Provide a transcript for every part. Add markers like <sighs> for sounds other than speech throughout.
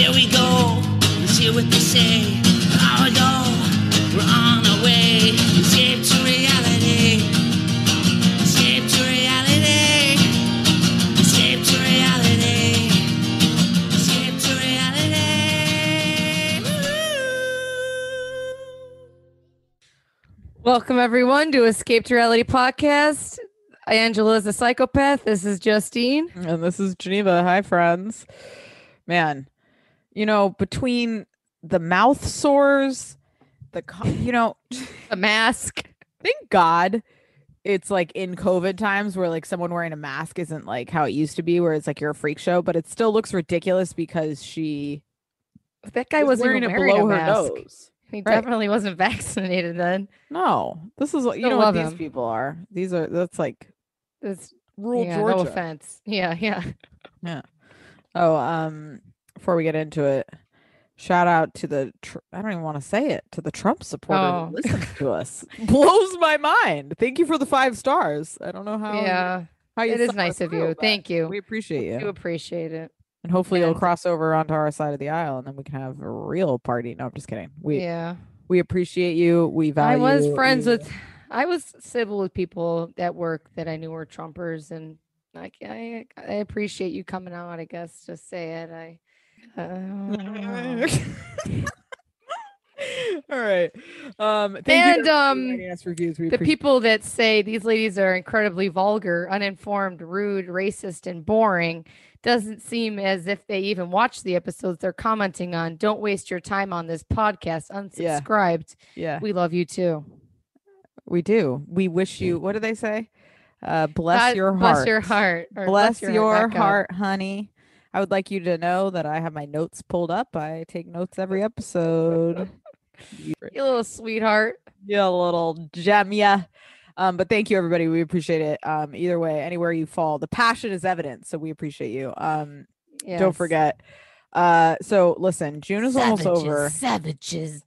Here we go. Let's hear what they say. Hour ago, we're on our way. Escape to reality. Escape to reality. Escape to reality. Escape to reality. Woo! Welcome everyone to Escape to Reality podcast. Angela is a psychopath. This is Justine. And this is Geneva. Hi, friends. Man, you know, between the mouth sores, the, you know, the mask. thank God it's like in COVID times where like someone wearing a mask isn't like how it used to be, where it's like you're a freak show, but it still looks ridiculous because she That guy was wasn't wearing even it below a her mask. nose. He Right. definitely wasn't <laughs> vaccinated then. No, this is what you know what these him. people are. These are that's like this rural yeah, Georgia. no offense. Yeah, yeah, yeah. Oh, um, before we get into it, shout out to the tr- I don't even want to say it to the Trump supporter Oh. who to <laughs> us. Blows my mind. Thank you for the five stars. I don't know how. yeah. how you It is nice of through, you. Thank you. We appreciate do you, appreciate it. and hopefully you'll cross over onto our side of the aisle, and then we can have a real party. No, I'm just kidding. We yeah. we appreciate you. We value. I was friends you. with I was civil with people at work that I knew were Trumpers and I, I, I appreciate you coming out, I guess, just say it. I uh, <laughs> All right. Um, thank And, um, reviews. We the appreciate people that say these ladies are incredibly vulgar, uninformed, rude, racist, and boring doesn't seem as if they even watch the episodes they're commenting on. Don't waste your time on this podcast. Unsubscribed. Yeah, We love you too. we do. We wish you. What do they say? Uh, bless God your heart. Bless your heart. or Bless, your, back up. heart, honey. I would like you to know that I have my notes pulled up. I take notes every <laughs> episode. you <laughs> little sweetheart. you little gem, yeah. Um, but thank you, everybody. We appreciate it. Um, either way, anywhere you fall, the passion is evident. So we appreciate you. Um, don't forget. Uh, so listen, June is almost over. Savages.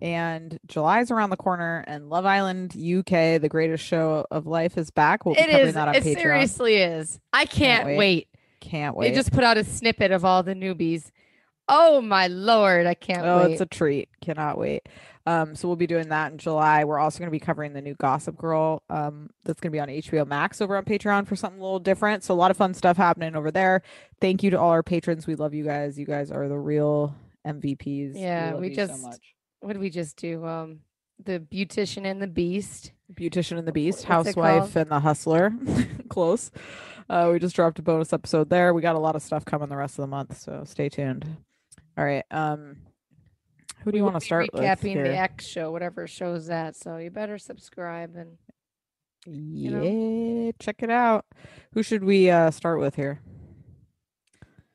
and July's around the corner, and Love Island UK, the greatest show of life, is back. We'll be It covering is. that on It Patreon. seriously is. I can't, wait. wait. Can't wait. They just put out a snippet of all the newbies. Oh my lord, I can't oh, wait. it's a treat. Cannot wait. Um, so we'll be doing that in July. We're also going to be covering the new Gossip Girl. Um, that's going to be on HBO Max over on Patreon for something a little different. So a lot of fun stuff happening over there. Thank you to all our patrons. We love you guys. You guys are the real MVPs. Yeah, love we just- so what did we just do? Um, the beautician and the beast. Beautician and the Beast, what's Housewife and the Hustler. <laughs> Close. Uh, we just dropped a bonus episode there. We got a lot of stuff coming the rest of the month, so stay tuned. All right. Um, who do you want to start with? recapping the? X show, whatever shows that. So you better subscribe and Yeah, know? check it out. Who should we uh start with here?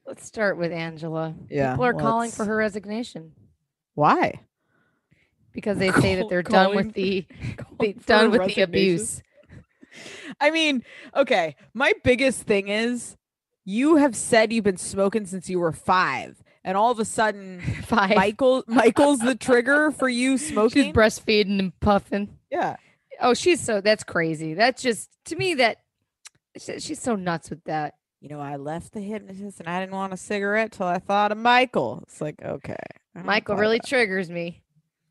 let's start with Angela. Yeah, People are calling for her resignation Why? because they <laughs> say that they're done with the <laughs> done with the abuse. <laughs> I mean, okay. My biggest thing is you have said you've been smoking since you were five, and all of a sudden, <laughs> Five. Michael Michael's the trigger for you <laughs> smoking. She's breastfeeding and puffing. yeah, Oh, she's so that's crazy. That's just to me that she- she's so nuts with that. you know, I left the hypnotist and I didn't want a cigarette till I thought of Michael. It's like, okay, I don't Michael really triggers me.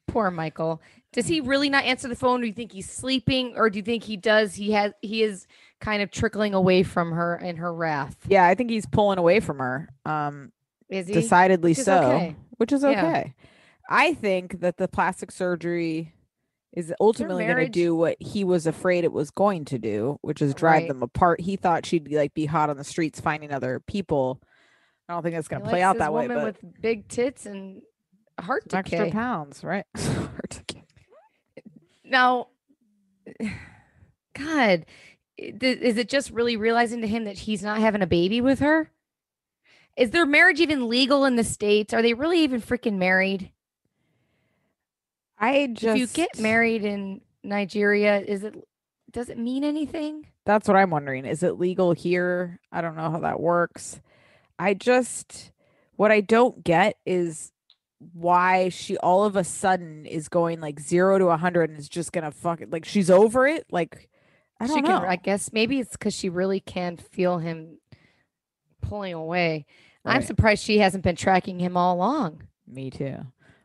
Poor Michael. Does he really not answer the phone? Do you think he's sleeping, or do you think he does? He has he is kind of trickling away from her in her wrath. yeah, I think he's pulling away from her. Um, Is he? decidedly Which is so, okay. which is Yeah. okay. I think that the plastic surgery is ultimately going to do what he was afraid it was going to do, which is drive Right. them apart. He thought she'd be like be hot on the streets finding other people. I don't think it's going to play out that way, woman but with big tits and <laughs> heart decay. extra pounds, right? Heart decay. Now, <sighs> God, is it just really realizing to him that he's not having a baby with her? Is their marriage even legal in the states? Are they really even freaking married? I just If you get married in Nigeria, is it does it mean anything? That's what I'm wondering. Is it legal here? I don't know how that works. I just what I don't get is why she all of a sudden is going like 0 to a 100 and is just to fuck it. Like she's over it. Like I don't she know. can I guess maybe it's because she really can feel him pulling away. I'm surprised she hasn't been tracking him all along. Me too.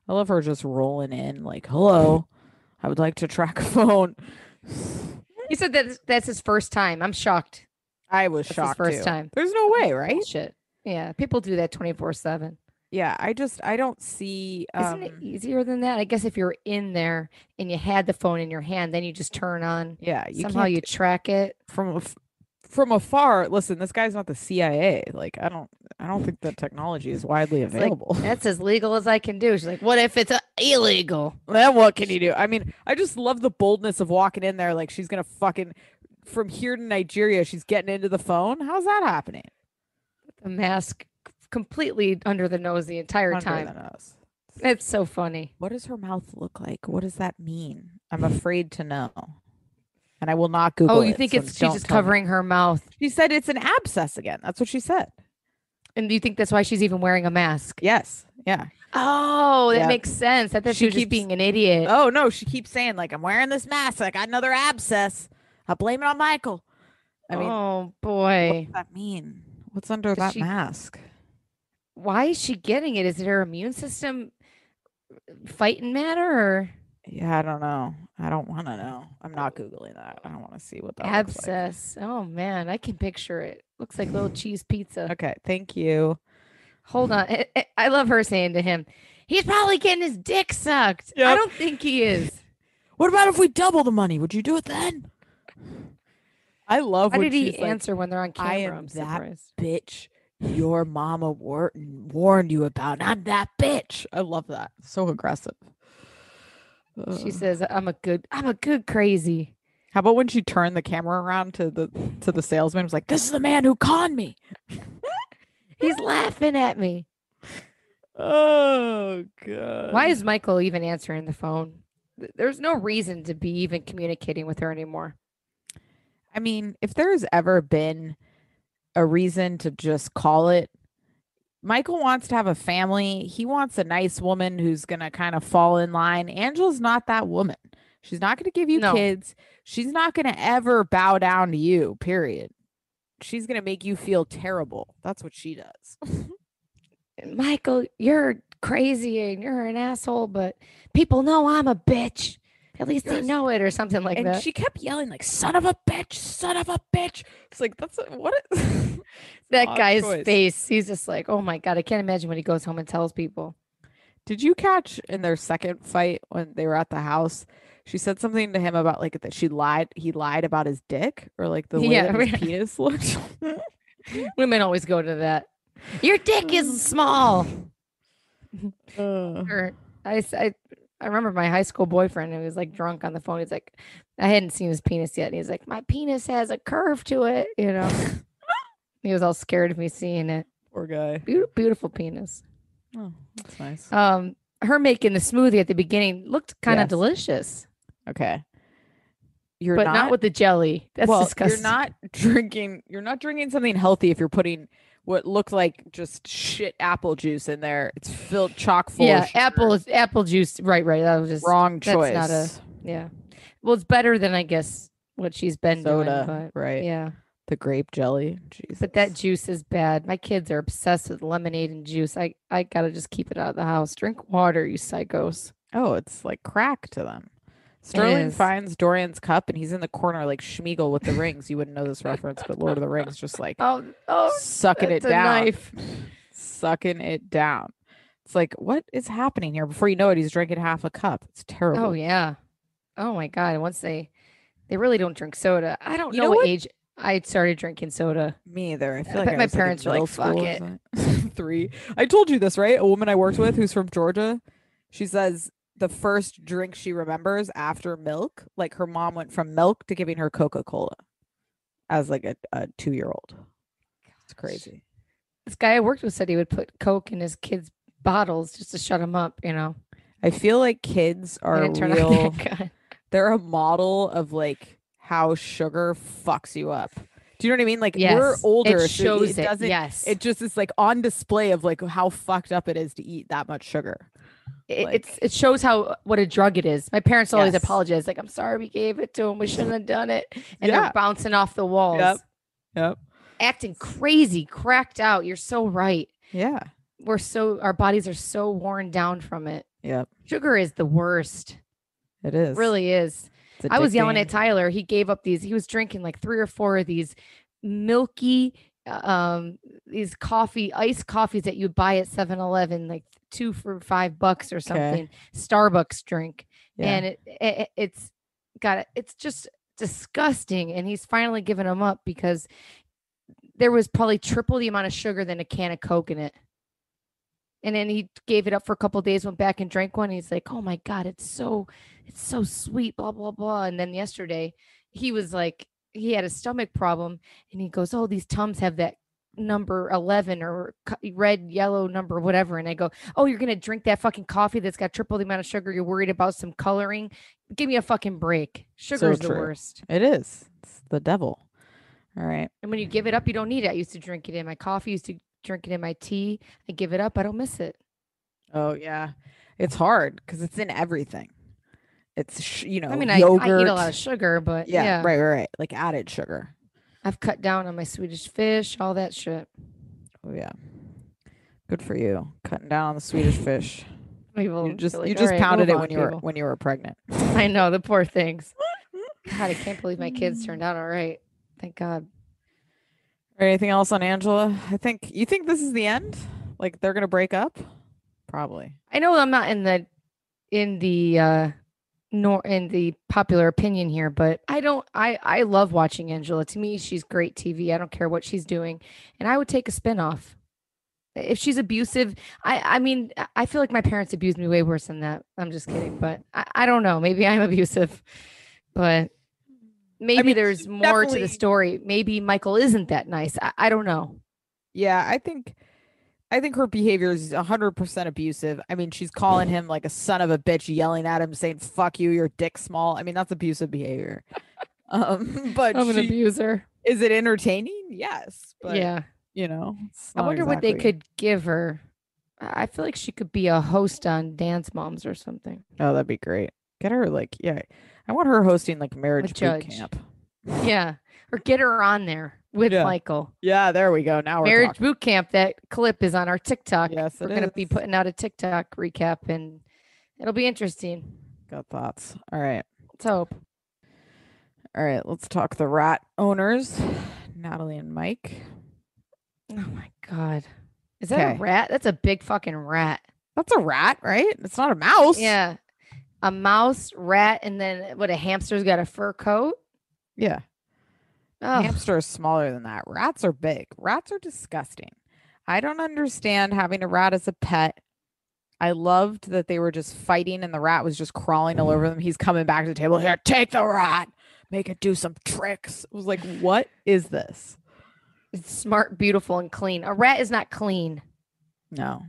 I love her just rolling in like, "Hello. I would like to track a phone." He said that that's his first time. I'm shocked. I was That's his shocked first too. time. There's no way, right? Shit. Yeah, people do that 24 seven. Yeah, I just I don't see Isn't it um easier than that? I guess if you're in there and you had the phone in your hand, then you just turn on. yeah, you Somehow you track it. from from afar listen this guy's not the cia like i don't i don't think that technology is widely It's like, available <laughs> That's as legal as I can do. She's like, what if it's uh, illegal? then what can you do i mean i just love the boldness of walking in there like she's gonna fucking from here to nigeria she's getting into the phone how's that happening The mask completely under the nose the entire Under time. the nose. It's so funny. what does her mouth look like what does that mean i'm afraid to know and i will not oh, google oh, you it, think so it's she's just tell me. covering her mouth. she said it's an abscess again that's what she said And do you think that's why she's even wearing a mask? yes yeah Oh, that Yep. makes sense. I thought She she keeps- being an idiot. Oh no, she keeps saying like I'm wearing this mask. I got another abscess. I'll blame it on Michael. I mean, oh what boy. does that mean? What's under that she- mask? Why is she getting it? Is it her immune system fighting matter or Yeah, I don't know. I don't want to know. I'm not googling that. I don't want to see what that looks like. abscess? Oh man, I can picture it. Looks like little cheese pizza. Okay, thank you. Hold on. I, I- I love her saying to him, he's probably getting his dick sucked. I don't think he is. <laughs> What about if we double the money? Would you do it then? I love How did he like, answer when they're on camera? "I am I'm that surprised. bitch your mama war- warned you about. I'm that bitch. I love that. So aggressive. She Ugh. says, I'm a good, I'm a good crazy. How about when she turned the camera around to the to the salesman? Was like, "This is the man who conned me." <laughs> He's laughing at me. Oh god. Why is Michael even answering the phone? There's no reason to be even communicating with her anymore. I mean, if there's ever been a reason to just call it, Michael wants to have a family. He wants a nice woman who's gonna kind of fall in line. Angela's not that woman. She's not gonna give you No. kids. She's not gonna ever bow down to you. Period. She's gonna make you feel terrible. That's what she does. <laughs> Michael, you're crazy and you're an asshole, but people know I'm a bitch. At least they know it or something like and that. she kept yelling like "son of a bitch, son of a bitch." It's like that's a, what. Is, <laughs> that guy's choice. face, he's just like, oh my God, I can't imagine when he goes home and tells people. Did you catch in their second fight when they were at the house? She said something to him about like that she lied. He lied about his dick or like the way Yeah, that his penis looked. <laughs> Women always go to that. Your dick is small. <laughs> Uh, I, I, I remember my high school boyfriend who was like drunk on the phone. He's like, I hadn't seen his penis yet. And he's like, my penis has a curve to it, you know. <laughs> he was all scared of me seeing it. Poor guy. Beautiful, beautiful penis. Oh, that's nice. Um, her making the smoothie at the beginning looked kind of Yes. delicious, Okay. You're but not, not, with the jelly. That's well, disgusting. you're not drinking. You're not drinking something healthy if you're putting what looked like just shit apple juice in there. It's filled chock full. yeah, apple is apple juice. Right, right. That was just Wrong that's choice. not a- yeah. Well, it's better than I guess what she's been soda, doing, but right? yeah. The grape jelly. Jesus. But that juice is bad. My kids are obsessed with lemonade and juice. I I gotta just keep it out of the house. Drink water, you psychos. Oh, it's like crack to them. Sterling finds Dorian's cup and he's in the corner like Schmiegel with the rings. You wouldn't know this reference, but Lord of the Rings just like Oh, oh, sucking it down. knife. Sucking it down. It's like, what is happening here? Before you know it, he's drinking half a cup. It's terrible. Oh yeah. Oh my god. Once they they really don't drink soda. I don't You know, know what, what? age I started drinking soda. Me either. I feel like bet I my like, parents were like, "Fuck it." <laughs> Three. I told you this, right? A woman I worked with who's from Georgia. She says the first drink she remembers after milk, like her mom went from milk to giving her Coca Cola as like a, a two year old. It's crazy. This guy I worked with said he would put Coke in his kids' bottles just to shut them up. You know, I feel like kids are didn't turn out <laughs> real. They're a model of like how sugar fucks you up. Do you know what I mean? Like we're older, It so shows it. doesn't. yes, It just is like on display of like how fucked up it is to eat that much sugar. It, like- it's it shows how what a drug it is. My parents always Yes. apologize, like I'm sorry we gave it to him. We shouldn't have done it, and Yeah. they're bouncing off the walls, Yep. Yep. acting crazy, cracked out. You're so right. Yeah. We're so our bodies are so worn down from it. Yep. Sugar is the worst. It is. really is. I was yelling at Tyler. He gave up these. He was drinking like three or four of these milky, uh, um, these coffee, iced coffees that you buy at 7 Eleven, like two for five bucks or something, Starbucks drink. Yeah. And it, it, it's got it. It's just disgusting. And he's finally given them up because there was probably triple the amount of sugar than a can of Coke in it. And then he gave it up for a couple days, went back and drank one. He's like, "Oh my god, it's so, it's so sweet." Blah blah blah. And then yesterday, he was like, he had a stomach problem, and he goes, "Oh, these tums have that number eleven or red, yellow number, whatever." And I go, "Oh, you're gonna drink that fucking coffee that's got triple the amount of sugar? You're worried about some coloring? Give me a fucking break. Sugar's the worst." It is. It's the devil. All right. And when you give it up, you don't need it. I used to drink it in my coffee. Used to drink it in my tea. I give it up. I don't miss it. Oh yeah. It's hard because it's in everything. It's sh- you know I mean, I. I eat a lot of sugar, but yeah, yeah, right, right, right. Like added sugar. I've cut down on my Swedish fish, all that shit. Oh yeah. Good for you. Cutting down on the Swedish <laughs> fish. People You just feel you just "All right, pounded it when you were when you were pregnant. <laughs> I know the poor things. <laughs> God, I can't believe my kids turned out all right. Thank God. Or anything else on Angela? I think you think this is the end? Like they're gonna break up? Probably. I know I'm not in the in the uh nor in the popular opinion here, but I don't I I love watching Angela. To me, she's great TV. I don't care what she's doing. And I would take a spinoff. If she's abusive, I I mean, I- I feel like my parents abused me way worse than that. I'm just kidding, but I, I don't know. Maybe I'm <laughs> abusive. But maybe mean, there's more to the story. Maybe Michael isn't that nice. I, I don't know. Yeah, I think I think her behavior is 100% abusive. I mean, she's calling him like a son of a bitch, yelling at him, saying "fuck you, your dick small." I mean, that's abusive behavior. <laughs> Um, but I'm an she- abuser. is it entertaining? Yes, but yeah. you know, I wonder what they could give her. I I feel like she could be a host on Dance Moms or something. Oh, that'd be great. Get her like, yeah, I want her hosting like marriage boot camp. Yeah. Or get her on there with Yeah. Michael. Yeah, there we go. Now we're Marriage talking. boot camp. That clip is on our TikTok. Yes, We're gonna be putting out a TikTok recap and it'll be interesting. Got thoughts. All right. Let's hope. All right. Let's talk the rat owners, Natalie and Mike. Oh my god. Is that Okay. a rat? That's a big fucking rat. That's a rat, right? It's not a mouse. Yeah. A mouse, rat, and then what a hamster's got a fur coat. Yeah. Oh, Hamster is smaller than that. Rats are big. Rats are disgusting. I don't understand having a rat as a pet. I loved that they were just fighting and the rat was just crawling all over them. He's coming back to the table. Here, take the rat. Make it do some tricks. It was like, what is this? it's smart, beautiful, and clean. A rat is not clean. No.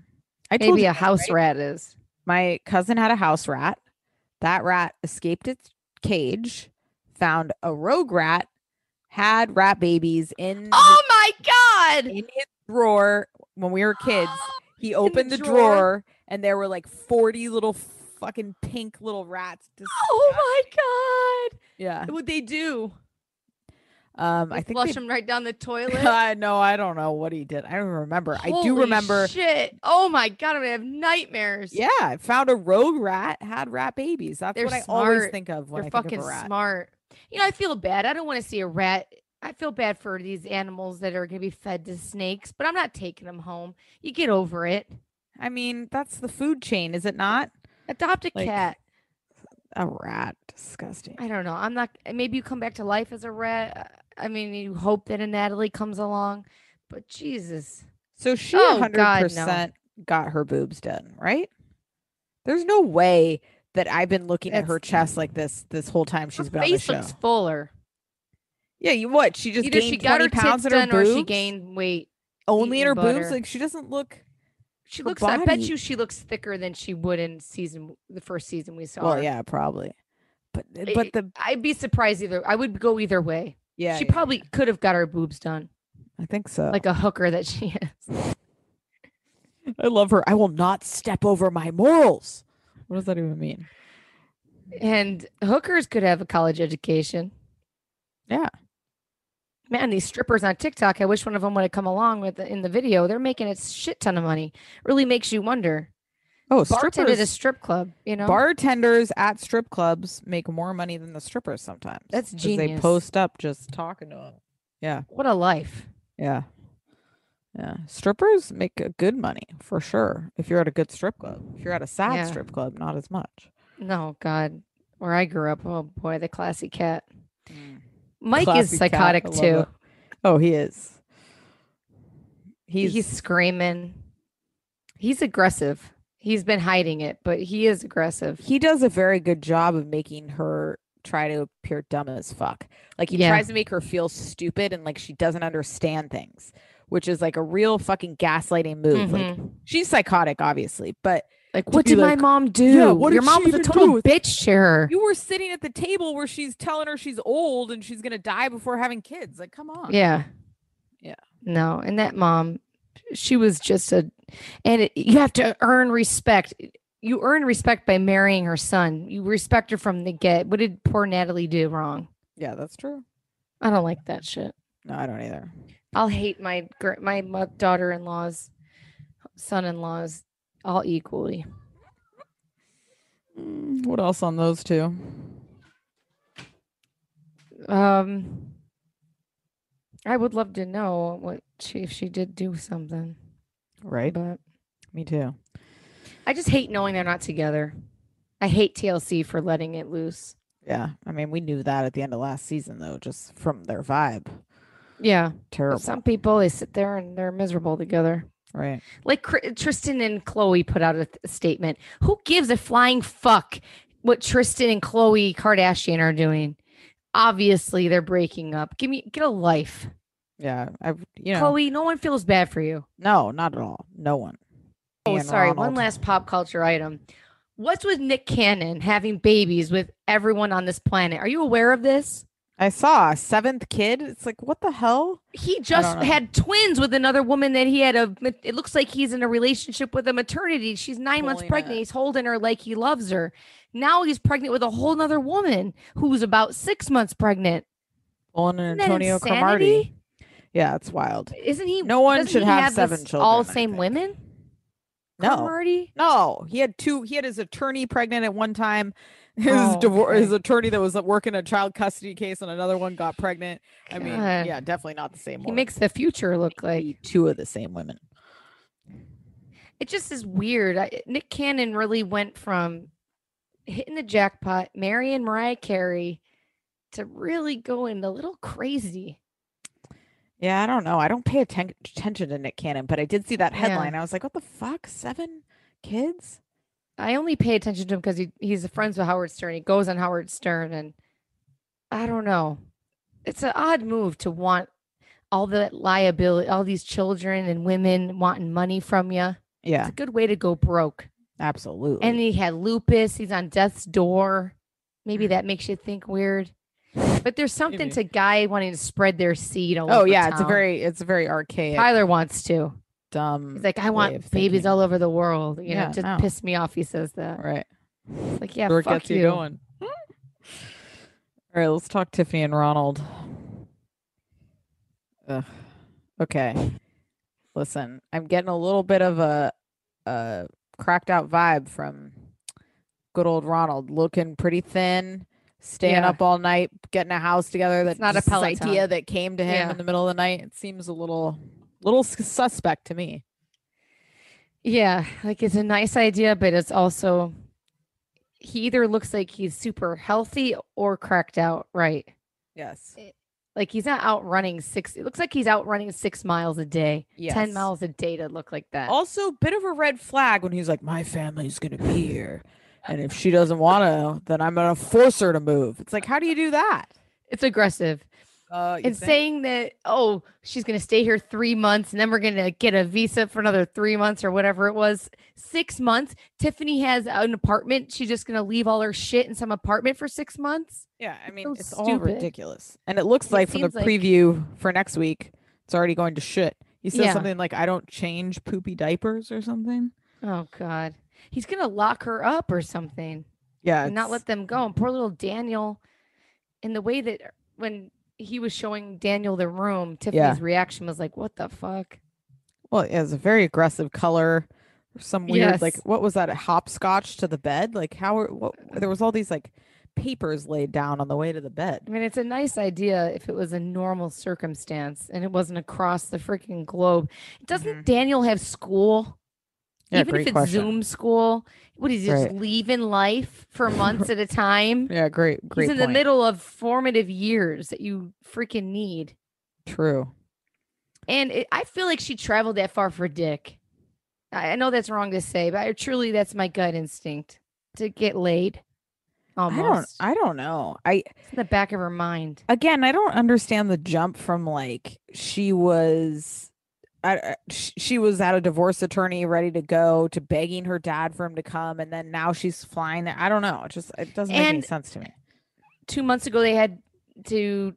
I Maybe you a house right? rat is. My cousin had a house rat. That rat escaped its cage, found a rogue rat, had rat babies in Oh my god! in his drawer when we were kids. <gasps> He opened the, drawer? drawer. and there were like 40 little fucking pink little rats. Dis- Oh my god! yeah. What'd they do? Um, I They think flush they- them right down the <laughs> toilet. I know. I don't know what he did. I don't remember. I do remember. Shit! Oh my god! I'm gonna have nightmares. Yeah, I found a rogue rat had rat babies. That's They're what I always think of when they're I think fucking of a rat. smart. You know, I feel bad. I don't want to see a rat. I feel bad for these animals that are gonna be fed to snakes, but I'm not taking them home. You get over it. I mean, that's the food chain, is it not? Adopt a Like, cat. A rat, disgusting. I don't know. I'm not. Eh, maybe you come back to life as a rat. I mean, you hope that a Natalie comes along, but Jesus. So she Oh, hundred God, no. percent got her boobs done, right? There's no way that I've been looking at her chest like this this whole time she's been on the face show. looks fuller. Yeah, you what? She just Either gained she got twenty her pounds in her done or she gained weight. only in her eating boobs. Like she doesn't look. She looks. I bet you she looks thicker than she would in season the first season we saw. Well, her. yeah, probably. But uh, but the I'd be surprised either. I would go either way. yeah, she yeah, probably could have got her boobs done, I think so. like a hooker that she is. <laughs> I love her. I will not step over my morals. What does that even mean? And hookers could have a college education. Yeah. Man, these strippers on TikTok, I wish one of them would have come along with the, in the video. They're making a shit ton of money. Really makes you wonder. Oh, Bartend at a strip club, you know? Bartenders at strip clubs make more money than the strippers sometimes. That's 'cause They post up just talking to them. Yeah, what a life. yeah, yeah. Strippers make a good money for sure. If you're at a good strip club, if you're at a sad Yeah. strip club, not as much. No, God. Where I grew up, oh boy, the classy cat. Mm. Mike Classy is psychotic love too. it. Oh, he is. He's, He's, screaming. He's aggressive. He's been hiding it, but he is aggressive. he does a very good job of making her try to appear dumb as fuck. Like he Yeah. tries to make her feel stupid and like she doesn't understand things, which is like a real fucking gaslighting move. Like Mhm. she's psychotic, obviously, but Like, what did my mom do? "Yeah, Your mom was a total do?" bitch to her. you were sitting at the table where she's telling her she's old and she's gonna die before having kids. Like, come on. Yeah. Yeah. No, and that mom, she was just a, and it, you have to earn respect. You earn respect by marrying her son. You respect her from the get. What did poor Natalie do wrong? Yeah, that's true. I don't like that shit. No, I don't either. I'll hate my my daughter-in-laws, son-in-laws, all equally. Mm, What else on those two? Um, I would love to know what she if she did do something, Right. but Me too. I just hate knowing they're not together. I hate TLC for letting it loose. Yeah. I mean, we knew that at the end of last season, though, just from their vibe. Yeah, but Terrible. some people they sit there and they're miserable together. right. Like Tristan and Khloe put out a, th- statement. Who gives a flying fuck what Tristan and Khloe Kardashian are doing? Obviously, they're breaking up. Give me get a life, Yeah. I, you know, Khloe. No one feels bad for you. no, not at all. No one. Oh, And sorry. One last pop culture item. What's with Nick Cannon having babies with everyone on this planet? Are you aware of this? I saw a seventh kid. It's like, what the hell? He just had twins with another woman that he had a. It looks like he's in a relationship with a maternity. She's nine months pregnant. He's holding her like he loves her. Now he's pregnant with a whole nother woman who's about six months pregnant. Pulling an Antonio Cromartie. Yeah, it's wild. Isn't he? No one should he have seven children, All same women. No, Cromartie? no. He had two. He had his attorney pregnant at one time. <laughs> His Oh, divorce. His attorney that was uh, working a child custody case on another one got pregnant. I mean, yeah, definitely not the same. He makes the future look like two of the same women. it just is weird. I, Nick Cannon really went from hitting the jackpot, marrying Mariah Carey, to really going a little crazy. Yeah, I don't know. I don't pay atten- attention to Nick Cannon, but I did see that Yeah. headline. I was like, what the fuck? Seven kids? I only pay attention to him because he, he's friends with Howard Stern. He goes on Howard Stern, and I don't know. It's an odd move to want all the liability, all these children and women wanting money from you. Yeah, It's a good way to go broke. absolutely. And he had lupus. He's on death's door. Maybe that makes you think weird. But there's something Maybe. to guy wanting to spread their seed all oh over yeah, it's a very it's a very archaic, Tyler wants to. Dumb. He's like, I want babies all over the world. You Yeah, know, just no. piss me off. He says that. right. It's like, yeah, it fuck gets you you. going. All right, let's talk Tiffany and Ronald. Ugh. Okay. Listen, I'm getting a little bit of a, a cracked out vibe from good old Ronald, looking pretty thin, staying Yeah. up all night, getting a house together. That's not a just this Peloton. idea that came to him Yeah. in the middle of the night. It seems a little, little suspect to me. Yeah, like it's a nice idea, but it's also he either looks like he's super healthy or cracked out, right? Yes. Eh, like he's not out running six. It looks like he's out running six miles a day, ten miles a day to look like that. Also, bit of a red flag when he's like, "My family's gonna be here, and if she doesn't want to, then I'm gonna force her to move." It's like, how do you do that? It's aggressive. Uh, and think? saying that oh she's going to stay here three months and then we're going to get a visa for another three months or whatever it was six months tiffany has an apartment she's just going to leave all her shit in some apartment for six months Yeah, I mean, so it's all ridiculous. And it looks It like from the seems like- preview for next week, it's already going to shit. He says Yeah. something like, I don't change poopy diapers or something. oh god he's going to lock her up or something Yeah. and not let them go and poor little daniel in the way that when he was showing daniel the room tiffany's reaction was like what the fuck Well, it was a very aggressive color. Some weird, like, what was that? A hopscotch to the bed? Like, how are, what, there was all these like papers laid down on the way to the bed. I mean, it's a nice idea if it was a normal circumstance and it wasn't across the freaking globe. Doesn't Mhm. Daniel have school? Yeah, Even if it's question. Zoom school, what is he just leaving life for months at a time? <laughs> Yeah, great, great. He's in the middle of formative years that you freaking need. True. And it, I feel like she traveled that far for Dick. I, I know that's wrong to say, but I, truly that's my gut instinct to get laid. Almost. I don't, I don't know. I, it's in the back of her mind. again, I don't understand the jump from like she was I, she was at a divorce attorney ready to go to begging her dad for him to come and then now she's flying there. I don't know. It just it doesn't make any sense to me. Two months ago, they had to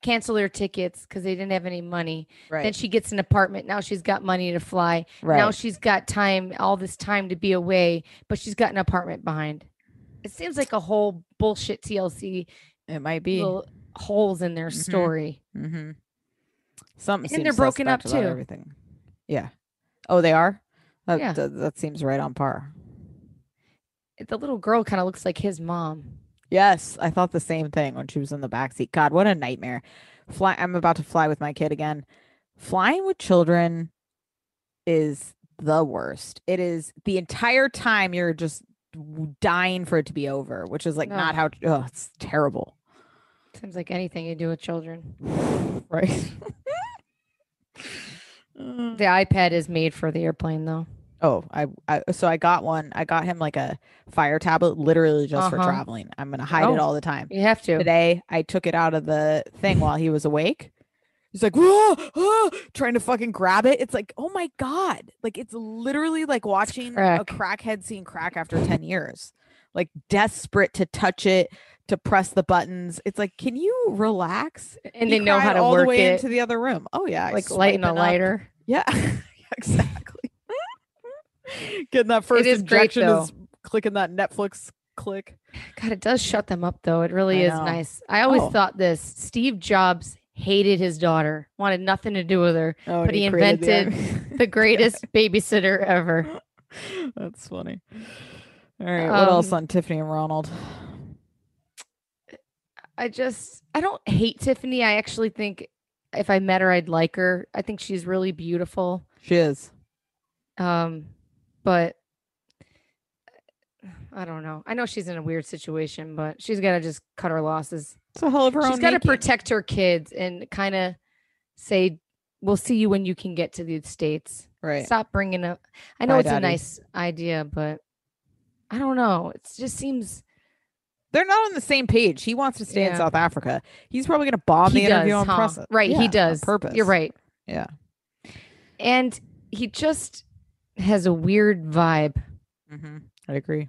cancel their tickets because they didn't have any money. Right. Then she gets an apartment. Now she's got money to fly. right. Now she's got time, all this time to be away, but she's got an apartment behind. It seems like a whole bullshit TLC it might be. little holes in their Mhm. story. mm-hmm. Something And they're broken up, too. Everything. Yeah. Oh, they are. That, Yeah. that that seems right on par. The little girl kind of looks like his mom. Yes, I thought the same thing when she was in the back seat. God, what a nightmare. Fly I'm about to fly with my kid again. Flying with children is the worst. It is the entire time you're just dying for it to be over, which is like not how oh, it's terrible. Seems like anything you do with children. <laughs> Right. The iPad is made for the airplane, though. oh, I, I so I got one. I got him like a fire tablet literally just for Uh-huh. traveling. I'm gonna hide it Oh. all the time. You have to. today I took it out of the thing while he was awake. He's like, "Whoa, ah," trying to fucking grab it. It's like, oh my God. Like, it's literally like watching a crack. crackhead seeing crack after 10 years, like desperate to touch it, to press the buttons. It's like, can you relax? And He they know how to all work the way it, into the other room. Oh, yeah. like lighting a up. lighter. Yeah, <laughs> exactly. <laughs> Getting that first is great, injection is clicking that Netflix click. God, it does shut them up, though. It really I is know. nice. I always Oh. thought this Steve Jobs hated his daughter, wanted nothing to do with her. Oh, But and he created the invented The greatest <laughs> babysitter ever. That's funny. All right. What else Um, on Tiffany and Ronald? I just, I don't hate Tiffany. I actually think if I met her, I'd like her. I think she's really beautiful. She is. Um, but I don't know. I know she's in a weird situation, but she's got to just cut her losses. It's a hell of her She's got to protect her kids and kind of say, "We'll see you when you can get to the states." Right. Stop bringing up. I know Bye, it's Daddy. a nice idea, but I don't know. It just seems They're not on the same page. He wants to stay in South Africa. He's probably going to bomb he the interview does, on huh? it. right? Yeah, he does. purpose. You're right. Yeah. And he just has a weird vibe. hmm I agree.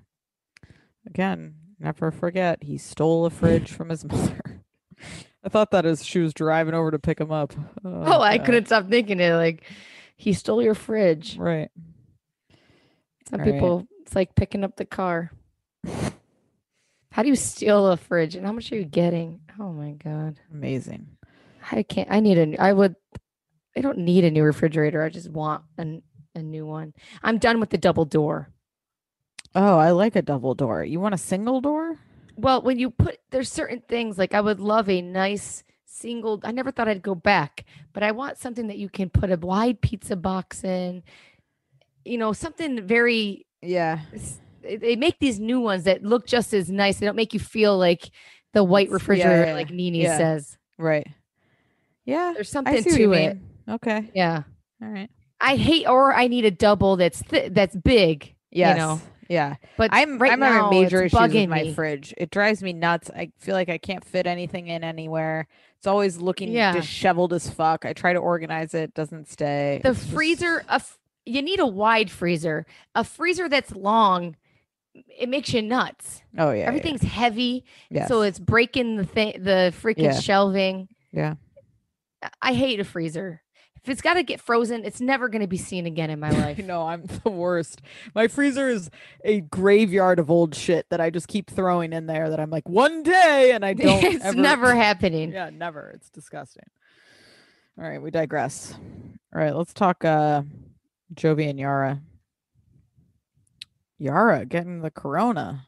Again, never forget he stole a fridge from his <laughs> mother. I thought that as she was driving over to pick him up. Oh, I couldn't stop thinking it. Like he stole your fridge. Right. Some people, it's like picking up the car. <laughs> How do you steal a fridge? And how much are you getting? Oh my god. Amazing. I can't. I need a. I would. I don't need a new refrigerator. I just want an, a new one. I'm done with the double door. Oh, I like a double door. You want a single door? Well, when you put there's certain things like I would love a nice single. I never thought I'd go back, but I want something that you can put a wide pizza box in. You know, something very. Yeah. s- They make these new ones that look just as nice. They don't make you feel like the white refrigerator, yeah, like Nini yeah. says. Right. Yeah. There's something you to it. mean. Okay. Yeah. All right. I hate or I need a double that's th- that's big. Yes. know, Yeah. But I'm right I'm now, having major issues with my me. fridge. It drives me nuts. I feel like I can't fit anything in anywhere. It's always looking Yeah. disheveled as fuck. I try to organize it, doesn't stay. the It's just- freezer a f- you need a wide freezer a freezer that's long it makes you nuts Oh yeah. yeah, everything's heavy Yeah. so it's breaking the thing the freaking Yeah. shelving Yeah. I- i hate a freezer if it's got to get frozen it's never going to be seen again in my <laughs> life no, I'm <laughs> the worst. My freezer is a graveyard of old shit that I just keep throwing in there that I'm like one day and I <laughs> don't it's ever never happening Yeah, never. It's disgusting. All right, we digress. All right, let's talk uh Jovi and Yara. Yara getting the corona.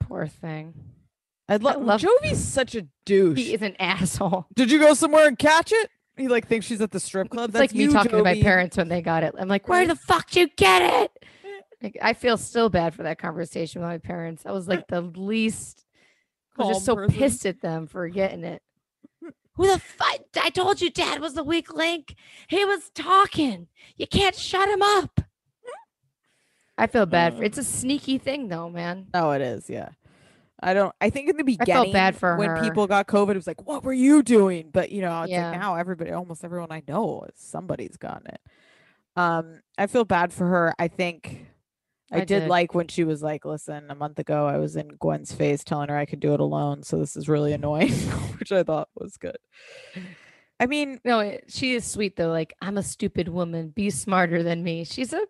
poor thing I'd lo- love- Jovi's such a douche. he is an asshole <laughs> Did you go somewhere and catch it? He like thinks she's at the strip club. it's That's like me you, talking to my parents when they got it i'm like where the fuck did you get it eh. like, i feel still bad for that conversation with my parents i was like the least I was just so person. pissed at them for getting it. Mm. Who the fuck? I told you dad was the weak link. He was talking. You can't shut him up. I feel bad for Uh. it's a sneaky thing though, man. Oh, it is. Yeah. I don't. I think in the beginning, I felt bad for when her. people got COVID. It was like, "What were you doing?" But you know, it's Yeah. like now everybody, almost everyone I know, somebody's gotten it. Um, I feel bad for her. I think I, I did, did. like when she was like, "Listen, a month ago, I was in Gwen's face telling her I could do it alone, so this is really annoying," <laughs> which I thought was good. I mean, No, it, she is sweet though. Like, I'm a stupid woman. Be smarter than me. She's a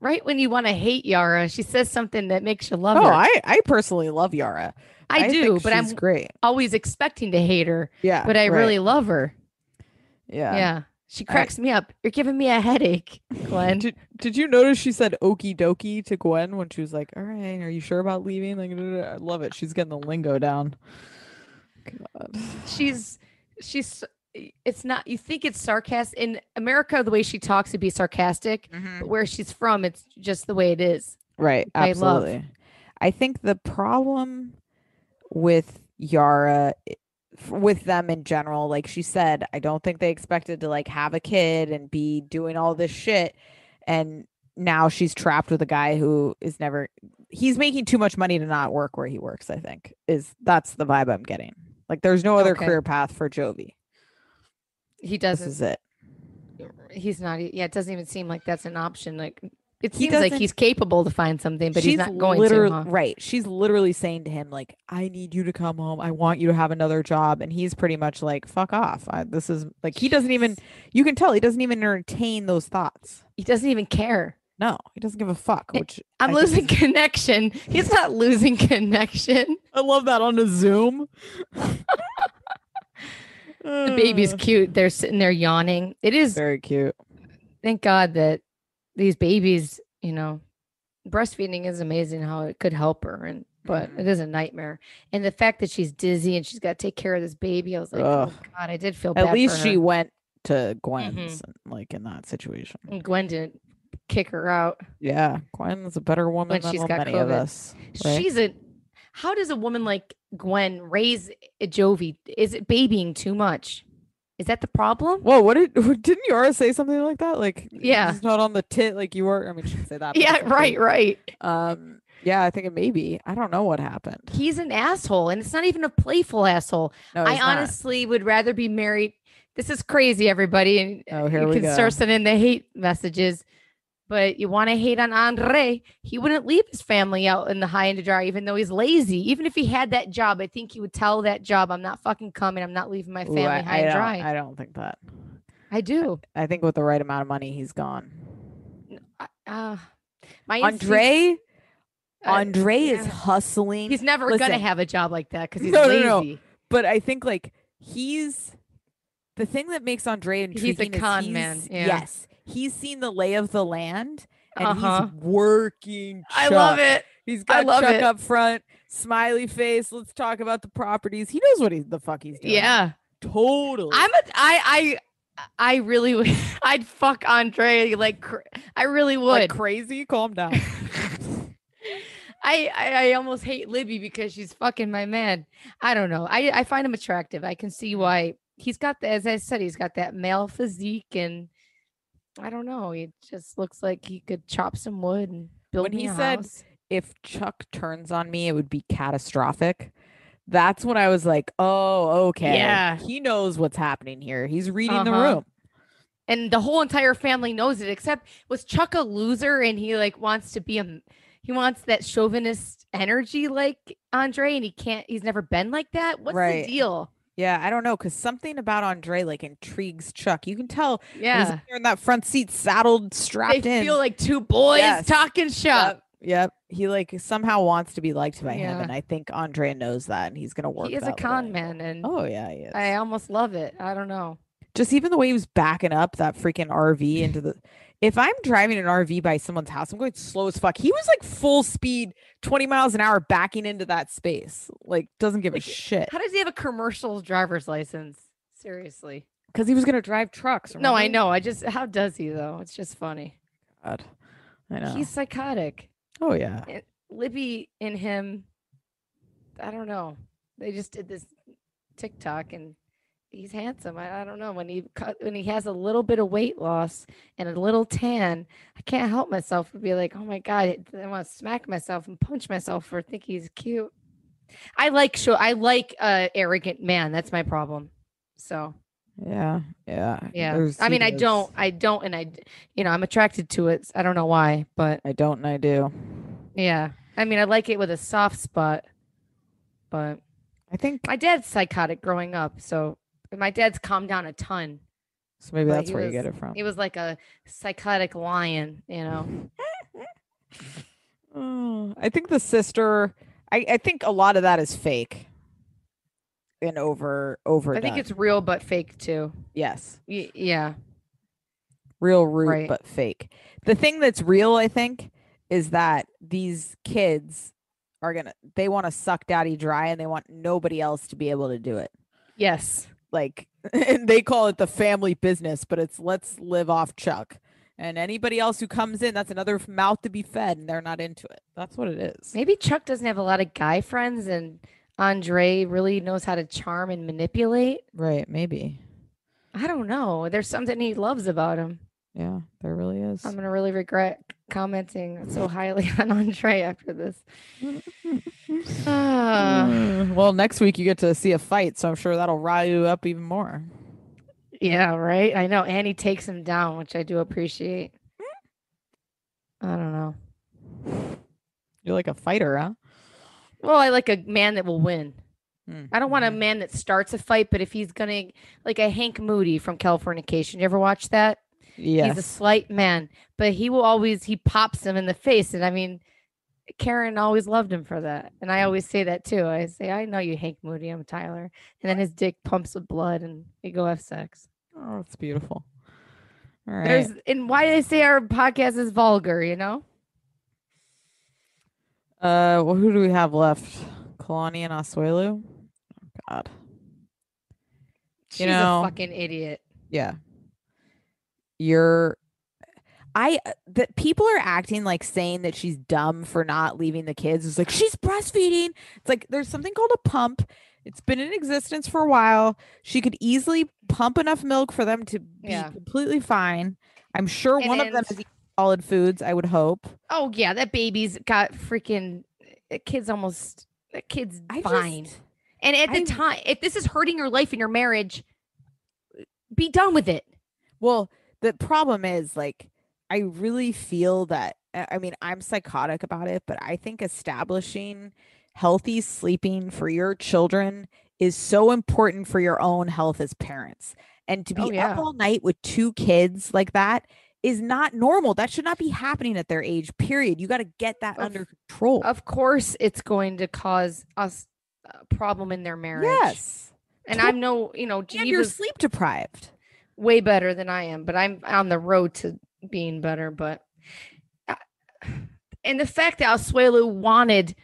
right when you want to hate Yara, she says something that makes you love oh, her. I I personally love Yara. I, do, but I'm great. always expecting to hate her. Yeah, But I right, really love her. yeah. Yeah. She I- cracks me up. You're giving me a headache, Glenn. <laughs> Did, did you notice she said okie dokie to Gwen when she was like, All right, are you sure about leaving? Like, I love it. She's getting the lingo down. God. she's she's it's not you think it's sarcastic in america the way she talks would be sarcastic but mm-hmm. where she's from it's just the way it is Right. I love. Absolutely. I think the problem with Yara with them in general, like she said, I don't think they expected to like have a kid and be doing all this shit. And now she's trapped with a guy who is never he's making too much money to not work where he works, I think. Is that's the vibe I'm getting. Like there's no other Okay. career path for Jovi. He doesn't is it. he's not yeah it doesn't even seem like that's an option like it seems like he's capable to find something but he's not going to huh? right. She's literally saying to him, like, I need you to come home. I want you to have another job. And he's pretty much like, fuck off. I, this is like, he doesn't even, you can tell he doesn't even entertain those thoughts. he doesn't even care No, he doesn't give a fuck, which i'm I losing connection he's not losing <laughs> connection I love that on a Zoom. <laughs> the baby's cute they're sitting there yawning it is very cute. thank God that these babies, you know, breastfeeding is amazing how it could help her and but Mhm. it is a nightmare. And the fact that she's dizzy and she's got to take care of this baby, I was like, Ugh. oh God, I did feel bad. At least she went to Mm-hmm. Gwen's, like in that situation. and Gwen didn't kick her out. Yeah, Gwen's a better woman When than she's got many of us. right? She's a how does a woman like Gwen raise a Jovi? Is it babying too much? Is that the problem? Whoa, what did <laughs> didn't Yara say something like that? Like, Yeah. it's not on the tit like you were. I mean, she didn't say that. Yeah, something. right, right. Um, yeah, I think it may be. I don't know what happened. He's an asshole, and it's not even a playful asshole. No, I not. honestly would rather be married. This is crazy, everybody. And Oh, here you we can go. start sending the hate messages. But you want to hate on Andre. He wouldn't leave his family out in the high end of dry, even though he's lazy. Even if he had that job, I think he would tell that job, I'm not fucking coming. I'm not leaving my Ooh, family I, high I and dry. I don't think that. I do. I think with the right amount of money, he's gone. I- Uh, my Andre, uh, Andre is hustling. He's never gonna have a job like that because <laughs> he's No, no, lazy. no. but I think like he's the thing that makes Andre He's a intriguing. con man, yeah. Yes, he's seen the lay of the land, and Uh-huh. he's working. I love it. He's got I love Chuck it. up front, smiley face. Let's talk about the properties. He knows what he the fuck he's doing. Yeah. totally. I'm a I I I really would <laughs> I'd fuck Andre like cr- I really would. like crazy. Calm down. <laughs> I, I I almost hate Libby because she's fucking my man. I don't know. I I find him attractive. I can see why he's got the, as I said he's got that male physique and I don't know. He just looks like he could chop some wood and build When he said house. if Chuck turns on me, it would be catastrophic. That's when I was like, oh, okay. Yeah. He knows what's happening here. He's reading the Uh-huh. room. and the whole entire family knows it except was chuck a loser and he like wants to be a he wants that chauvinist energy like andre and he can't he's never been like that what's Right. the deal Yeah, I don't know. Cause something about Andrei like intrigues Chuck. You can tell when he's yeah in that front seat, saddled, they strapped in. feel like two boys Yes. talking shop Yep. Yep. He like somehow wants to be liked by him. And I think Andrei knows that and he's gonna work. he is a con angle. man and Oh yeah, he is. i almost love it i don't know Just even the way he was backing up that freaking RV into the if I'm driving an RV by someone's house, I'm going slow as fuck. He was like full speed, 20 miles an hour backing into that space. Like doesn't give Like, a shit. how does he have a commercial driver's license seriously Because he was gonna drive trucks. no i know i just how does he though it's just funny God. I know. he's psychotic oh yeah. Eh, Libby and him, I don't know. They just did this TikTok and he's handsome. I, I don't know when he cut when he has a little bit of weight loss and a little tan. I can't help myself but be like, oh my god, I want to smack myself and punch myself for thinking he's cute. I like show. I like uh arrogant man. That's my problem. So Yeah. Yeah. yeah. There's- I mean, I don't. I don't, and I, you know, I'm attracted to it. I don't know why, but I don't and I do. yeah. I mean, I like it with a soft spot, but I think my dad's psychotic growing up, so my dad's calmed down a ton. so maybe but that's he where you get it from. He was like a psychotic lion, you know. <laughs> Oh, I think the sister I, I think a lot of that is fake and over over I think it's real but fake too. yes Y- yeah. real rude Right. but fake the thing that's real i think is that these kids are gonna they want to suck daddy dry and they want nobody else to be able to do it Yes. Like and <laughs> they call it the family business but it's let's live off chuck and anybody else who comes in that's another mouth to be fed and they're not into it that's what it is Maybe Chuck doesn't have a lot of guy friends, and Andrei really knows how to charm and manipulate. right maybe I don't know. There's something he loves about him. yeah there really is I'm gonna really regret commenting so highly <laughs> on Andrei after this. Mm, well, next week you get to see a fight, so I'm sure that'll rile you up even more. Yeah, right. I know. And he takes him down, which I do appreciate. I don't know. You're like a fighter, huh? Well, I like a man that will win. Mm, I don't want a mhm. man that starts a fight, but if he's gonna like a Hank Moody from Californication, you ever watch that? Yes. He's a slight man, but he will always he pops him in the face. And I mean, Karen always loved him for that. And I always say that too. I say, I know you, Hank Moody, I'm Tyler. And then his dick pumps with blood and we go have sex. oh, it's beautiful. All right. There's and why do they say our podcast is vulgar, you know? uh, well, who do we have left? Kalani and Asuelu. Oh God. She's know- a fucking idiot. Yeah. You're. I that people are acting like saying that she's dumb for not leaving the kids. It's like she's breastfeeding. It's like there's something called a pump. It's been in existence for a while. She could easily pump enough milk for them to be Yeah. completely fine. I'm sure And one of them is solid foods. I would hope. Oh yeah, that baby's got freaking that kid's almost that kid's I fine. just- and at the I- time, if this is hurting your life and your marriage, be done with it. Well, the problem is like I really feel that I I mean, I'm psychotic about it, but I think establishing healthy sleeping for your children is so important for your own health as parents. And to oh, be Oh, yeah. up all night with two kids like that is not normal. That should not be happening at their age, period. You got to get that Of- under control. Of course, it's going to cause us a problem in their marriage. yes. and I'm no, you know, And you're sleep deprived. Way better than I am, but I'm on the road to being better. But uh, and the fact that Asuelu wanted.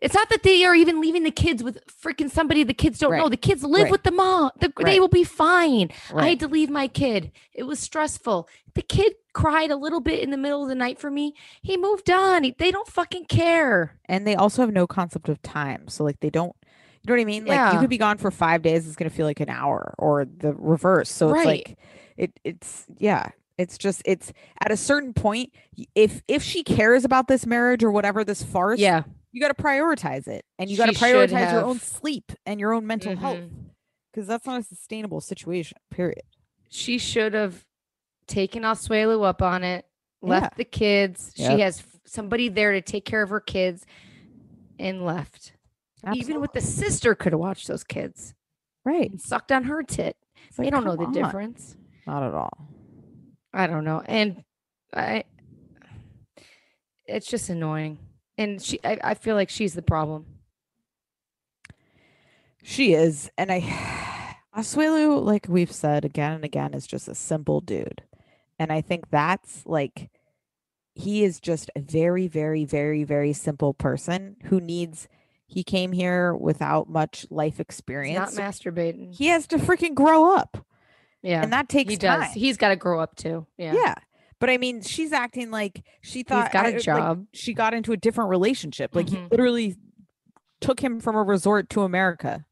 It's not that they are even leaving the kids with freaking somebody the kids don't know. The kids live Right. with the mom. The, They will be fine. I had to leave my kid. It was stressful. The kid cried a little bit in the middle of the night for me. He moved on. He- they don't fucking care. and they also have no concept of time. So like they don't you know what I mean? Yeah. Like you could be gone for five days, it's gonna feel like an hour or the reverse. So it's like it it's yeah. It's just it's at a certain point if if she cares about this marriage or whatever this farce, Yeah. You got to prioritize it and you got to prioritize your own sleep and your own mental health Mhm. because that's not a sustainable situation. Period. She should have taken Asuelu up on it, left Yeah. the kids. Yep. She has somebody there to take care of her kids and left. Even with the sister could have watched those kids right, and sucked on her tit. It's they like, don't know the on. difference. Not at all. I don't know. And I it's just annoying. And she I, I feel like she's the problem. She is, and I, <sighs> Asuelu, like we've said again and again, is just a simple dude, and I think that's like, he is just a very, very, very, very simple person who needs. He came here without much life He's experience. not masturbating. he has to freaking grow up, yeah. and that takes he does. time. He's got to grow up too. Yeah. yeah. But I mean, she's acting like she thought he got I- a like, job. she got into a different relationship. Like he Mhm. literally took him from a resort to America,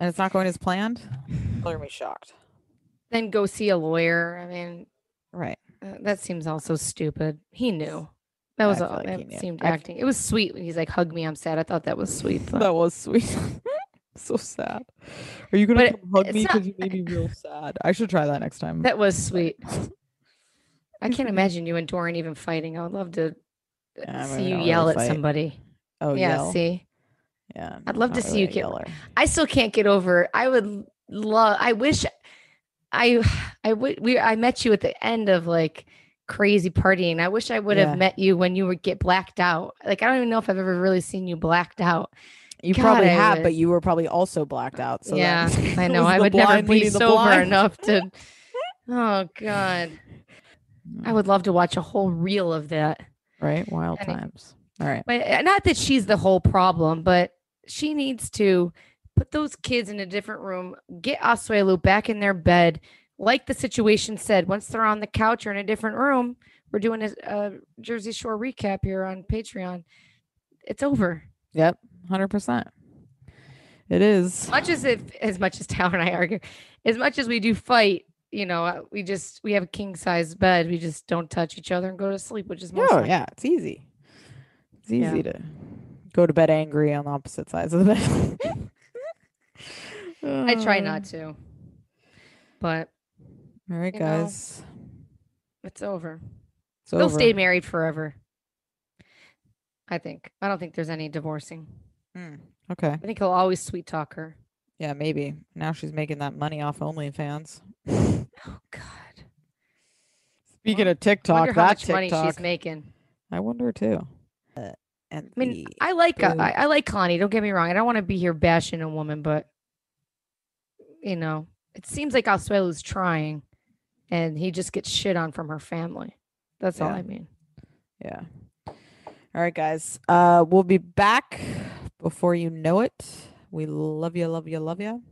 and it's not going as planned. Color me shocked. Then go see a lawyer. I mean, Right. uh, that seems also stupid. He knew. That was all, like he that seemed I f- acting. It was sweet when he's like, "Hug me, I'm sad." I thought that was sweet, but That was sweet. <laughs> so sad. Are you gonna come hug it's me not- because you made me real sad? I should try that next time. that was sweet. <laughs> I can't imagine you and Dorian even fighting. I would love to Yeah, see you yell really at fight. somebody. oh yeah, yell? see. Yeah. I'd love to not see you really get- yeller. I still can't get over. it. I would love. I wish. I I would. We. I met you at the end of like crazy partying. I wish I would Yeah. have met you when you would get blacked out. Like I don't even know if I've ever really seen you blacked out. You God, probably I have, would- but you were probably also blacked out. So yeah, I <laughs> know. I would never be sober enough to. <laughs> Oh God, I would love to watch a whole reel of that. Right. Wild Any- times. All right. But uh, not that she's the whole problem, but she needs to put those kids in a different room, get Asuelu back in their bed. Like the situation said, once they're on the couch or in a different room, we're doing a, a Jersey Shore recap here on Patreon. It's over. Yep. Hundred percent. It is. Much as if, as much as Tower and I argue, as much as we do fight, you know, uh, we just we have a king size bed. We just don't touch each other and go to sleep, which is most Oh yeah, it's easy. It's easy Yeah. to go to bed angry on the opposite sides of the bed. <laughs> I try Uh, not to, but All right, you know, guys. it's over. It's They'll over. stay married forever. I think. I don't think there's any divorcing. Mm, okay. I think he'll always sweet talk her. Yeah, maybe. Now she's making that money off OnlyFans. Oh God. Speaking Well, of TikTok, Wonder how that much money TikTok. she's making. I wonder too. Uh, and I mean, I like uh. I, I like Kalani. Don't get me wrong. I don't want to be here bashing a woman, but you know, it seems like Asuelu's trying, and he just gets shit on from her family. That's all I mean. Yeah. All right, guys. Uh, we'll be back before you know it. We love you, love you, love you.